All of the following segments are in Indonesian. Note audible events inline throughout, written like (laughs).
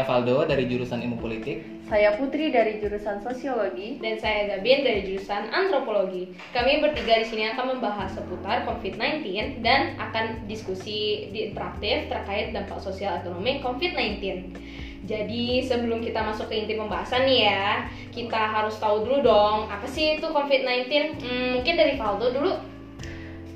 Saya Valdo dari jurusan Ilmu Politik. Saya Putri dari jurusan Sosiologi. Dan saya Gabin dari jurusan Antropologi. Kami bertiga di sini akan membahas seputar COVID-19 dan akan diskusi di interaktif terkait dampak sosial ekonomi COVID-19. Jadi sebelum kita masuk ke inti pembahasan nih ya, kita harus tahu dulu dong apa sih itu COVID-19. Hmm, mungkin dari Valdo dulu.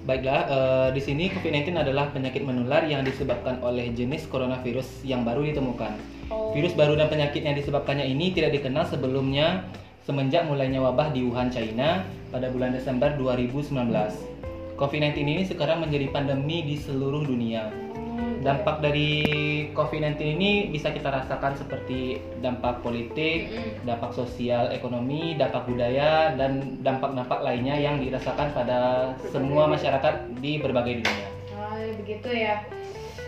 Baiklah, eh, di sini COVID-19 adalah penyakit menular yang disebabkan oleh jenis coronavirus yang baru ditemukan. Oh. Virus baru dan penyakit yang disebabkannya ini tidak dikenal sebelumnya semenjak mulainya wabah di Wuhan, China pada bulan Desember 2019. COVID-19 ini sekarang menjadi pandemi di seluruh dunia. Dampak dari COVID-19 ini bisa kita rasakan seperti dampak politik, dampak sosial, ekonomi, dampak budaya, dan dampak-dampak lainnya yang dirasakan pada semua masyarakat di berbagai dunia. Ah, begitu ya.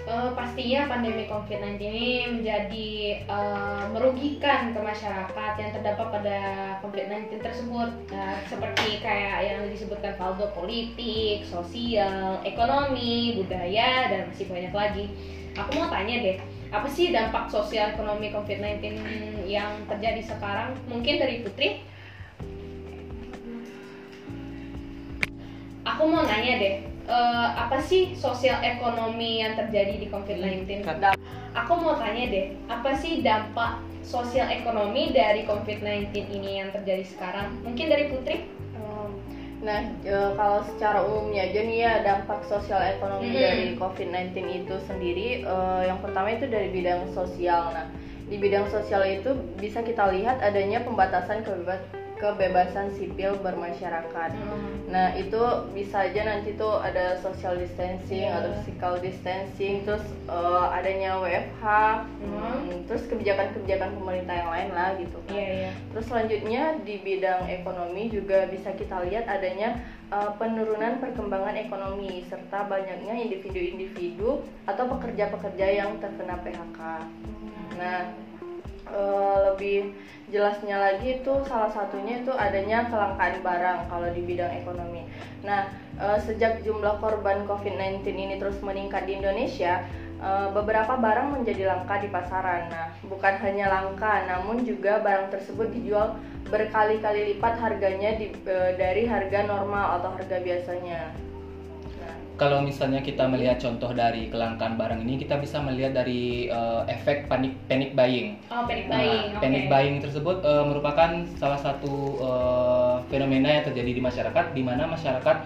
Eh, pastinya pandemi COVID-19 ini menjadi eh, merugikan ke masyarakat yang terdampak pada COVID-19 tersebut. Nah, seperti kayak yang disebutkan Valdo, politik, sosial, ekonomi, budaya, dan masih banyak lagi. Aku mau tanya deh, apa sih dampak sosial ekonomi COVID-19 yang terjadi sekarang? Mungkin dari Putri? Aku mau nanya deh, eh, apa sih sosial ekonomi yang terjadi di COVID-19? Kat- Aku mau tanya deh, apa sih dampak sosial ekonomi dari COVID-19 ini yang terjadi sekarang? Mungkin dari Putri? Um, Nah, e, kalau secara umumnya aja nih ya dampak sosial ekonomi Mm-mm. dari COVID-19 itu sendiri, e, yang pertama itu dari bidang sosial. Nah, di bidang sosial itu bisa kita lihat adanya pembatasan kebebasan sipil bermasyarakat. Nah itu bisa aja nanti tuh ada social distancing Iya. atau physical distancing, terus eh, adanya WFH, Hmm. hmm, terus kebijakan-kebijakan pemerintah yang lain lah gitu. kan. Iya, iya. Terus selanjutnya di bidang ekonomi juga bisa kita lihat adanya eh, penurunan perkembangan ekonomi serta banyaknya individu-individu atau pekerja-pekerja yang terkena PHK. Nah, eh, lebih jelasnya lagi itu salah satunya itu adanya kelangkaan barang kalau di bidang ekonomi. Nah, eh, sejak jumlah korban COVID-19 ini terus meningkat di Indonesia, eh, beberapa barang menjadi langka di pasaran. Nah, bukan hanya langka, namun juga barang tersebut dijual berkali-kali lipat harganya di- dari harga normal atau harga biasanya. Nah, Kalau misalnya kita melihat contoh dari kelangkaan barang ini, kita bisa melihat dari eh, efek panik panic buying. Oh, panic Nah, buying. oke. panic buying tersebut eh, merupakan salah satu eh, fenomena yang terjadi di masyarakat, di mana masyarakat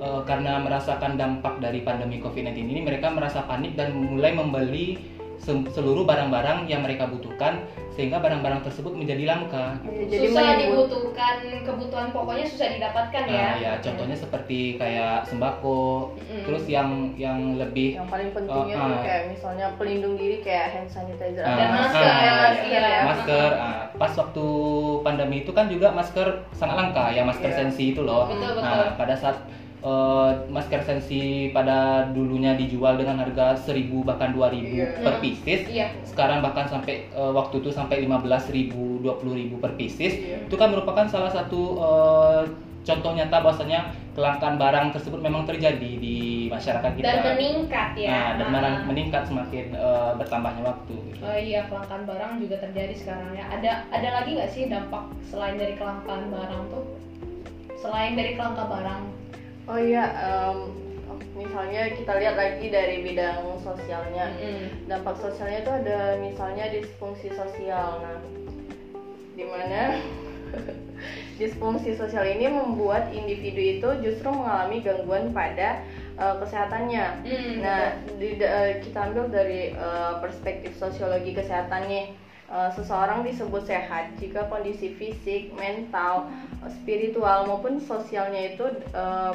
eh, karena merasakan dampak dari pandemi COVID-19 ini, mereka merasa panik dan mulai membeli seluruh barang-barang yang mereka butuhkan, sehingga barang-barang tersebut menjadi langka. ya, jadi susah menimbul- dibutuhkan kebutuhan pokoknya susah didapatkan ya. Nah, ya contohnya seperti kayak sembako, Mm-mm. terus yang yang lebih yang paling pentingnya tuh ah. kayak misalnya pelindung diri kayak hand sanitizer Ah, Dan masker, ah, ya, ya, masker ya. masker. ah, pas waktu pandemi itu kan juga masker sangat langka ya masker Iya. sensi itu loh. Betul, betul. Nah pada saat eh, masker sensi pada dulunya dijual dengan harga 1000 bahkan 2000 Iya. per pieces, Iya. sekarang bahkan sampai eh, waktu itu sampai 15.000 20.000 per pieces. Iya. Itu kan merupakan salah satu eh, contoh nyata bahwasanya kelangkaan barang tersebut memang terjadi di masyarakat kita. Dan meningkat ya. Nah, dan menang- meningkat semakin eh, bertambahnya waktu. gitu. Oh iya, kelangkaan barang juga terjadi sekarang ya. Ada ada lagi nggak sih dampak selain dari kelangkaan barang tuh? Selain dari kelangka barang. Oh iya, em, misalnya kita lihat lagi dari bidang sosialnya. Mm-mm. Dampak sosialnya itu ada misalnya disfungsi sosial. Nah, di mana (laughs) disfungsi sosial ini membuat individu itu justru mengalami gangguan pada eh, kesehatannya. Mm, Nah, di, da- kita ambil dari eh, perspektif sosiologi kesehatan nih. Eh, seseorang disebut sehat jika kondisi fisik, mental, spiritual maupun sosialnya itu eh,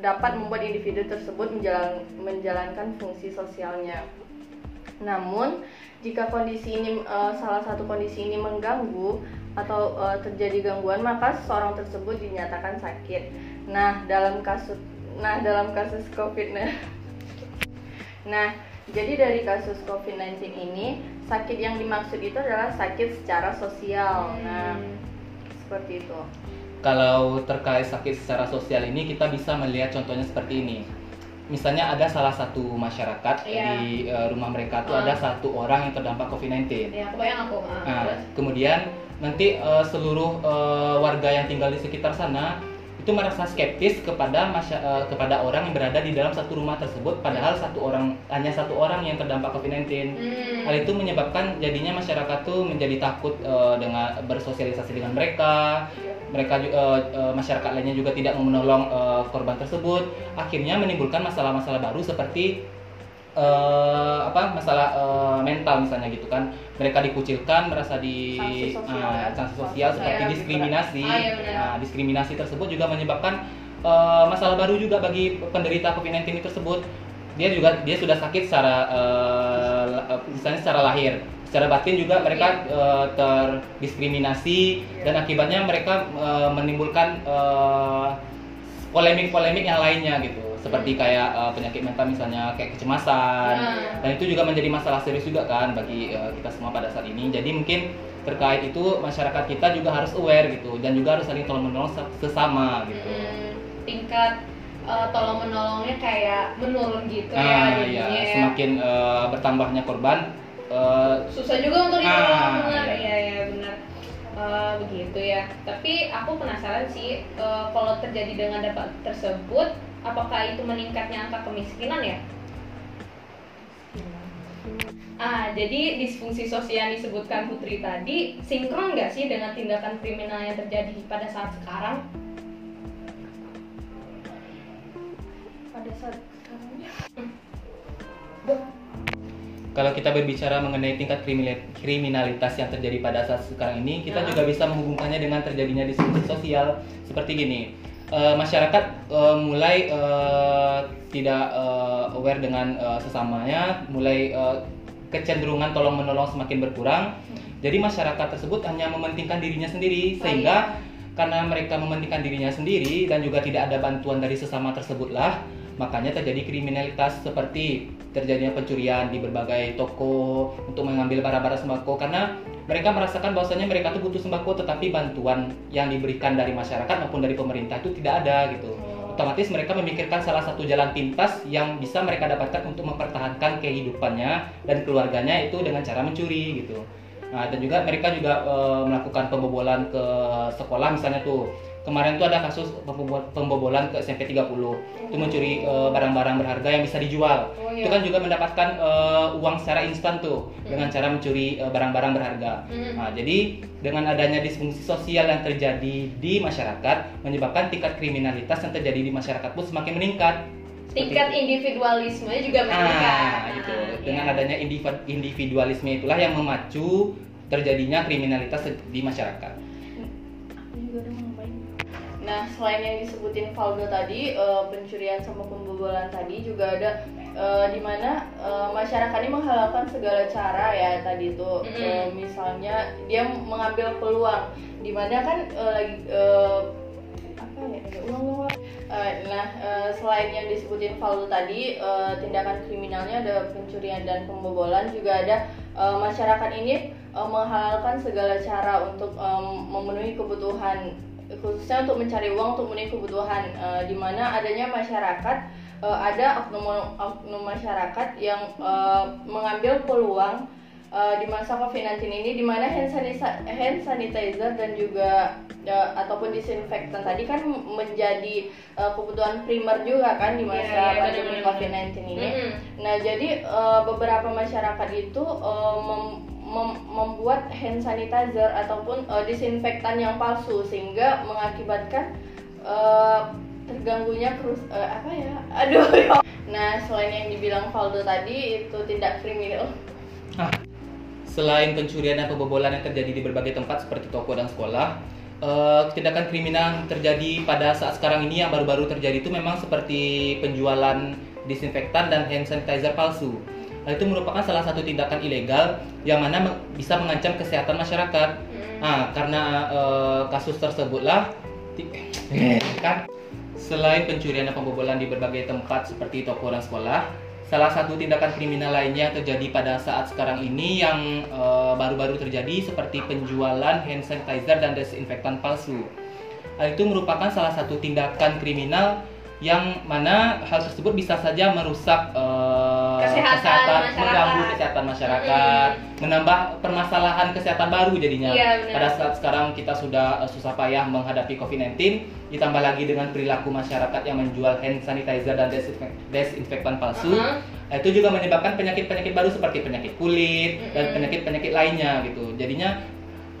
dapat membuat individu tersebut menjalan- menjalankan fungsi sosialnya. Namun, jika kondisi ini eh, salah satu kondisi ini mengganggu atau eh, terjadi gangguan, maka seseorang tersebut dinyatakan sakit. Nah, dalam kasus nah dalam kasus Covid Nah, jadi dari kasus COVID-19 ini, sakit yang dimaksud itu adalah sakit secara sosial. Nah, Hmm. seperti itu. Kalau terkait sakit secara sosial ini kita bisa melihat contohnya seperti ini. misalnya ada salah satu masyarakat Iya. di eh, rumah mereka tuh Ah. ada satu orang yang terdampak COVID-19. Ya, kebayang aku. Ah, Nah, kemudian nanti eh, seluruh eh, warga yang tinggal di sekitar sana itu merasa skeptis kepada masya- eh, kepada orang yang berada di dalam satu rumah tersebut padahal satu orang hanya satu orang yang terdampak COVID-19. Hmm. Hal itu menyebabkan jadinya masyarakat tuh menjadi takut eh, dengan bersosialisasi dengan mereka. Mereka eh, eh, masyarakat lainnya juga tidak mau menolong eh, korban tersebut. Akhirnya menimbulkan masalah-masalah baru seperti eh, apa masalah eh, mental misalnya gitu kan. Mereka dikucilkan, merasa di Sanksi sosial, ya. sanksi sosial seperti diskriminasi. Ah, iya. Nah, diskriminasi tersebut juga menyebabkan eh, masalah baru juga bagi penderita COVID-19 tersebut. Dia juga dia sudah sakit secara eh, misalnya secara lahir, secara batin juga mereka eh, terdiskriminasi dan akibatnya mereka eh, menimbulkan eh, polemik-polemik yang lainnya gitu. Seperti kayak eh, penyakit mental misalnya kayak kecemasan. Nah. Dan itu juga menjadi masalah serius juga kan bagi eh, kita semua pada saat ini. Jadi mungkin terkait itu masyarakat kita juga harus aware gitu dan juga harus saling tolong menolong sesama gitu. Hmm, tingkat eh, tolong menolongnya kayak menurun gitu ya Nah, jadinya ya, ya. semakin eh, bertambahnya korban eh, susah juga untuk Ah, ditolong benar iya. ya ya benar. Eh, begitu ya. Tapi aku penasaran sih eh, kalau terjadi dengan dampak tersebut apakah itu meningkatnya angka kemiskinan ya? Ah, jadi disfungsi sosial yang disebutkan Putri tadi sinkron nggak sih dengan tindakan kriminal yang terjadi pada saat sekarang? pada saat sekarang kalau kita berbicara mengenai tingkat kriminal- kriminalitas yang terjadi pada saat sekarang ini, kita Ah. juga bisa menghubungkannya dengan terjadinya disfungsi sosial seperti gini. Eh, masyarakat eh, mulai eh, tidak eh, aware dengan eh, sesamanya, mulai eh, kecenderungan tolong menolong semakin berkurang. Jadi masyarakat tersebut hanya mementingkan dirinya sendiri, Oh, sehingga karena mereka mementingkan dirinya sendiri dan juga tidak ada bantuan dari sesama tersebutlah, makanya terjadi kriminalitas seperti terjadinya pencurian di berbagai toko untuk mengambil barang-barang sembako karena mereka merasakan bahwasanya mereka tuh butuh sembako tetapi bantuan yang diberikan dari masyarakat maupun dari pemerintah itu tidak ada gitu. Otomatis mereka memikirkan salah satu jalan pintas yang bisa mereka dapatkan untuk mempertahankan kehidupannya dan keluarganya itu dengan cara mencuri gitu. Nah, dan juga mereka juga eh, melakukan pembobolan ke sekolah misalnya tuh. Kemarin tuh ada kasus pembobo- pembobolan ke SMP 30. Itu mencuri eh, barang-barang berharga yang bisa dijual. Oh, Itu iya. kan juga mendapatkan eh, uang secara instan tuh dengan cara mencuri eh, barang-barang berharga. Hmm. Nah, jadi dengan adanya disfungsi sosial yang terjadi di masyarakat menyebabkan tingkat kriminalitas yang terjadi di masyarakat pun semakin meningkat. Tingkat itu. individualisme juga meningkat. Ah, gitu. Nah, Dengan ya. adanya individu- individualisme itulah yang memacu terjadinya kriminalitas di masyarakat. Nah, selain yang disebutin Valdo tadi, eh, pencurian sama pembobolan tadi juga ada eh, di mana eh, masyarakat ini menghalalkan segala cara ya tadi itu Mm-mm. Eh, misalnya dia mengambil peluang di mana kan eh, lagi eh, apa ya Eh, nah selain yang disebutin Valdo tadi tindakan kriminalnya ada pencurian dan pembobolan juga ada. Masyarakat ini menghalalkan segala cara untuk em, memenuhi kebutuhan khususnya untuk mencari uang untuk memenuhi kebutuhan eh, di mana adanya masyarakat eh, ada oknum oknum masyarakat yang eh, mengambil peluang eh, di masa COVID-19 ini di mana hand sanitizer, hand sanitizer dan juga eh, ataupun disinfektan tadi kan menjadi eh, kebutuhan primer juga kan di masa Iya, iya, pandemi benar-benar. COVID-19 ini. Mm-mm. Nah, jadi eh, beberapa masyarakat itu eh, mem- mem- membuat hand sanitizer ataupun eh, disinfektan yang palsu sehingga mengakibatkan eh, terganggunya terus apa ya? (laughs) Aduh. Nah, selain yang dibilang Valdo tadi itu tindak kriminal. Selain pencurian dan pembobolan yang terjadi di berbagai tempat seperti toko dan sekolah, eh, tindakan kriminal terjadi pada saat sekarang ini yang baru-baru terjadi itu memang seperti penjualan disinfektan dan hand sanitizer palsu. Hal itu merupakan salah satu tindakan ilegal yang mana me- bisa mengancam kesehatan masyarakat. Hmm. Nah, karena eh, kasus tersebutlah ti- kan selain pencurian dan pembobolan di berbagai tempat seperti toko dan sekolah, salah satu tindakan kriminal lainnya terjadi pada saat sekarang ini yang eh, baru-baru terjadi seperti penjualan hand sanitizer dan desinfektan palsu. Hal itu merupakan salah satu tindakan kriminal yang mana hal tersebut bisa saja merusak eh, Kesehatan masyarakat. mengganggu kesehatan masyarakat, menambah permasalahan kesehatan baru jadinya. Iya, benar. Pada saat sekarang kita sudah eh, susah payah menghadapi COVID-19, ditambah lagi dengan perilaku masyarakat yang menjual hand sanitizer dan desinfek- desinfektan palsu, Uh-huh. Nah, itu juga menyebabkan penyakit-penyakit baru seperti penyakit kulit dan Mm-mm. penyakit-penyakit lainnya gitu. Jadinya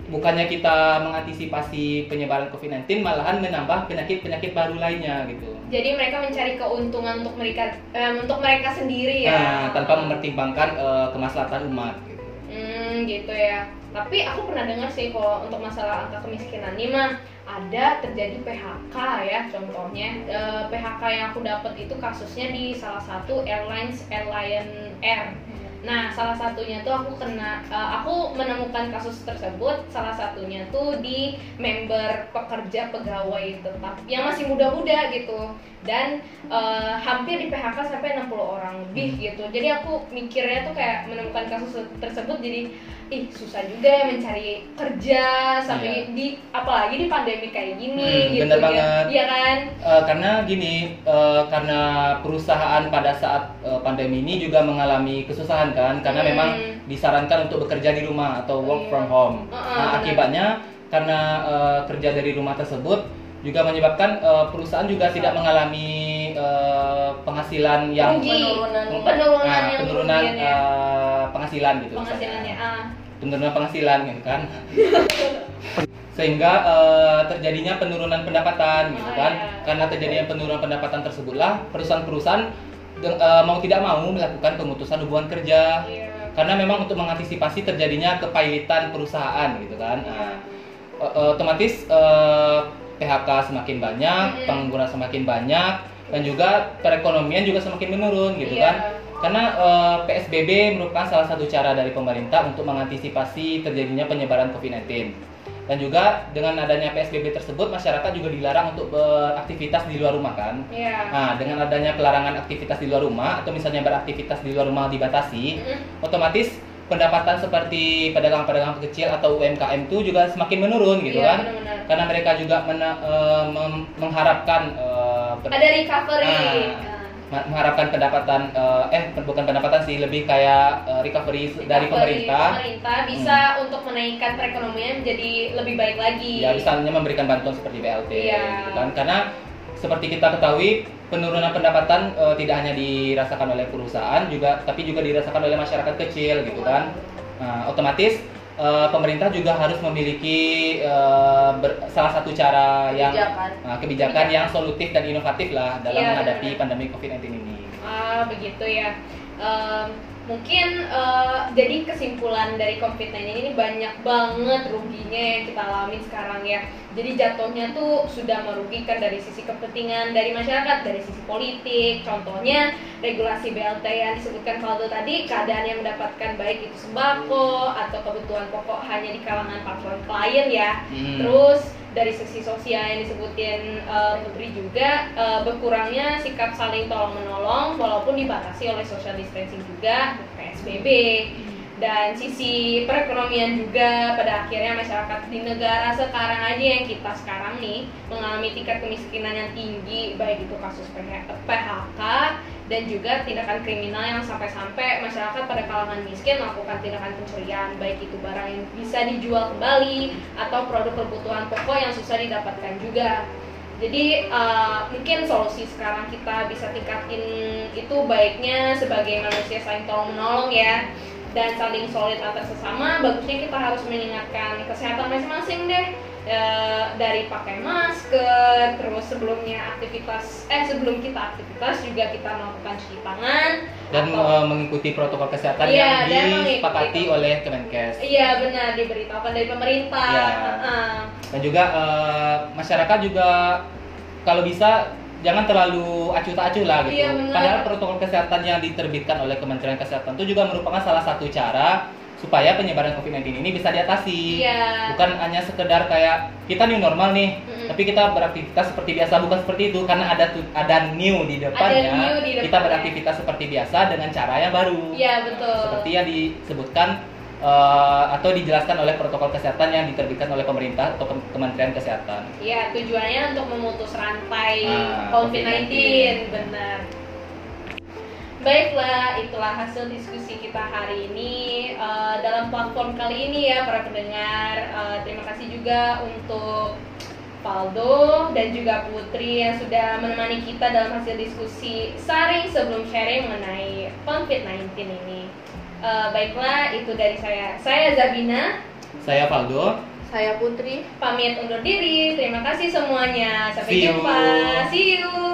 bukannya kita mengantisipasi penyebaran COVID-19 malahan menambah penyakit-penyakit baru lainnya gitu. Jadi mereka mencari keuntungan untuk mereka eh, untuk mereka sendiri ya. Nah, tanpa mempertimbangkan eh, kemaslahatan umat gitu. Hmm, gitu ya. Tapi aku pernah dengar sih kalau untuk masalah angka kemiskinan ini mah ada terjadi PHK ya contohnya Eh, PHK yang aku dapat itu kasusnya di salah satu airlines Airline Air. Nah salah satunya tuh aku kena eh, aku menemukan kasus tersebut salah satunya tuh di member pekerja pegawai tetap yang masih muda-muda gitu dan eh, hampir di PHK sampai 60 orang lebih gitu. Jadi aku mikirnya tuh kayak menemukan kasus tersebut jadi ih susah juga ya mencari kerja sampai di apalagi di pandemi kayak gini Hmm, gitu bener ya. banget. Iya kan? Eh, karena gini, eh, karena perusahaan pada saat eh, pandemi ini juga mengalami kesusahan kan, karena Hmm. memang disarankan untuk bekerja di rumah atau work Iya. from home. Uh-uh, nah, akibatnya karena eh, kerja dari rumah tersebut juga menyebabkan eh, perusahaan juga tidak mengalami eh, penghasilan yang Rugi. Penurunan. Penurunan Nah, yang penurunan kerugiannya. eh, penghasilan gitu. penghasilannya ah penurunan penghasilan gitu kan (laughs) sehingga eh, terjadinya penurunan pendapatan gitu Oh, kan iya. karena terjadinya penurunan pendapatan tersebutlah perusahaan-perusahaan eh, mau tidak mau melakukan pemutusan hubungan kerja. Iya. Karena memang untuk mengantisipasi terjadinya kepailitan perusahaan gitu kan. Nah, o- otomatis eh, PHK semakin banyak Mm-mm. pengangguran semakin banyak dan juga perekonomian juga semakin menurun gitu Iya. kan. Karena eh, PSBB merupakan salah satu cara dari pemerintah untuk mengantisipasi terjadinya penyebaran COVID-19 dan juga dengan adanya PSBB tersebut masyarakat juga dilarang untuk beraktivitas di luar rumah kan iya Nah, dengan adanya pelarangan aktivitas di luar rumah atau misalnya beraktivitas di luar rumah dibatasi, Mm-mm. otomatis pendapatan seperti pedagang-pedagang kecil atau UMKM itu juga semakin menurun gitu Iya, kan. benar-benar. Karena mereka juga mena- eh, mem- mengharapkan eh, pen- ada recovery Nah. Mengharapkan pendapatan eh, eh bukan pendapatan sih lebih kayak eh, recovery dari Recovery pemerintah. Hmm. pemerintah bisa untuk menaikkan perekonomian jadi lebih baik lagi Ya misalnya memberikan bantuan seperti BLT Iya. gitu kan. Karena seperti kita ketahui penurunan pendapatan eh, tidak hanya dirasakan oleh perusahaan juga tapi juga dirasakan oleh masyarakat kecil gitu kan. Nah, otomatis eh, pemerintah juga harus memiliki eh, ber- salah satu cara yang Kebijakan. nah, kebijakan yang solutif dan inovatif lah dalam Iya, menghadapi benar. pandemi COVID-19 ini. Ah, begitu ya. Em, mungkin eh, jadi kesimpulan dari COVID-19 ini banyak banget ruginya yang kita alami sekarang ya. Jadi jatuhnya tuh sudah merugikan dari sisi kepentingan dari masyarakat, dari sisi politik. Contohnya regulasi BLT yang disebutkan Valdo tadi, keadaan yang mendapatkan baik itu sembako atau kebutuhan pokok hanya di kalangan patron klien ya. Hmm. Terus dari sisi sosial yang disebutin uh, Putri juga uh, berkurangnya sikap saling tolong menolong walaupun dibatasi oleh social distancing juga PSBB dan sisi perekonomian juga pada akhirnya masyarakat di negara sekarang aja yang kita sekarang nih mengalami tingkat kemiskinan yang tinggi baik itu kasus PHK dan juga tindakan kriminal yang sampai-sampai masyarakat pada kalangan miskin melakukan tindakan pencurian baik itu barang yang bisa dijual kembali atau produk kebutuhan pokok yang susah didapatkan juga. Jadi uh, mungkin solusi sekarang kita bisa tingkatin itu baiknya sebagai manusia saling tolong menolong ya dan saling solid antar sesama bagusnya kita harus mengingatkan kesehatan masing-masing deh e, dari pakai masker terus sebelumnya aktivitas eh sebelum kita aktivitas juga kita melakukan cuci tangan dan atau- eh, mengikuti protokol kesehatan Iya, yang disepakati oleh Kemenkes. iya benar diberitahukan dari pemerintah Iya. Dan juga eh, masyarakat juga kalau bisa jangan terlalu acuh tak acuh lah gitu. Iya. Padahal protokol kesehatan yang diterbitkan oleh Kementerian Kesehatan itu juga merupakan salah satu cara supaya penyebaran COVID-19 ini bisa diatasi. Iya. Bukan hanya sekedar kayak kita new normal nih, Mm-mm. tapi kita beraktivitas seperti biasa bukan seperti itu karena ada ada new di depannya. new di Kita depannya. beraktivitas seperti biasa dengan cara yang baru. Iya, betul. Seperti yang disebutkan eh, atau dijelaskan oleh protokol kesehatan yang diterbitkan oleh pemerintah atau Kem- Kementerian Kesehatan. Ya, tujuannya untuk memutus rantai Ah, COVID-19, benar. Baiklah, itulah hasil diskusi kita hari ini Platform kali ini ya para pendengar. Eh, terima kasih juga untuk Faldo dan juga Putri yang sudah menemani kita dalam hasil diskusi saring sebelum sharing mengenai COVID-19 ini. Eh, baiklah, itu dari saya. Saya Zabina. Saya Faldo. Saya Putri. pamit undur diri. Terima kasih semuanya. Sampai See you. jumpa. See you.